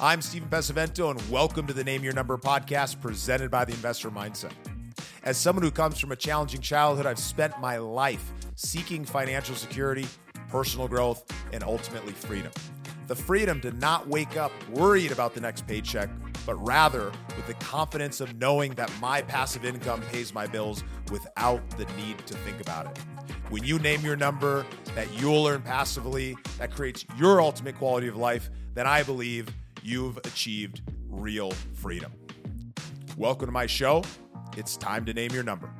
I'm Steven Pesavento, and welcome to the Name Your Number podcast presented by the Investor Mindset. As someone who comes from a challenging childhood, I've spent my life seeking financial security, personal growth, and ultimately freedom. The freedom to not wake up worried about the next paycheck, but rather with the confidence of knowing that my passive income pays my bills without the need to think about it. When you name your number that you'll earn passively, that creates your ultimate quality of life, then I believe you've achieved real freedom. Welcome to my show. It's time to name your number.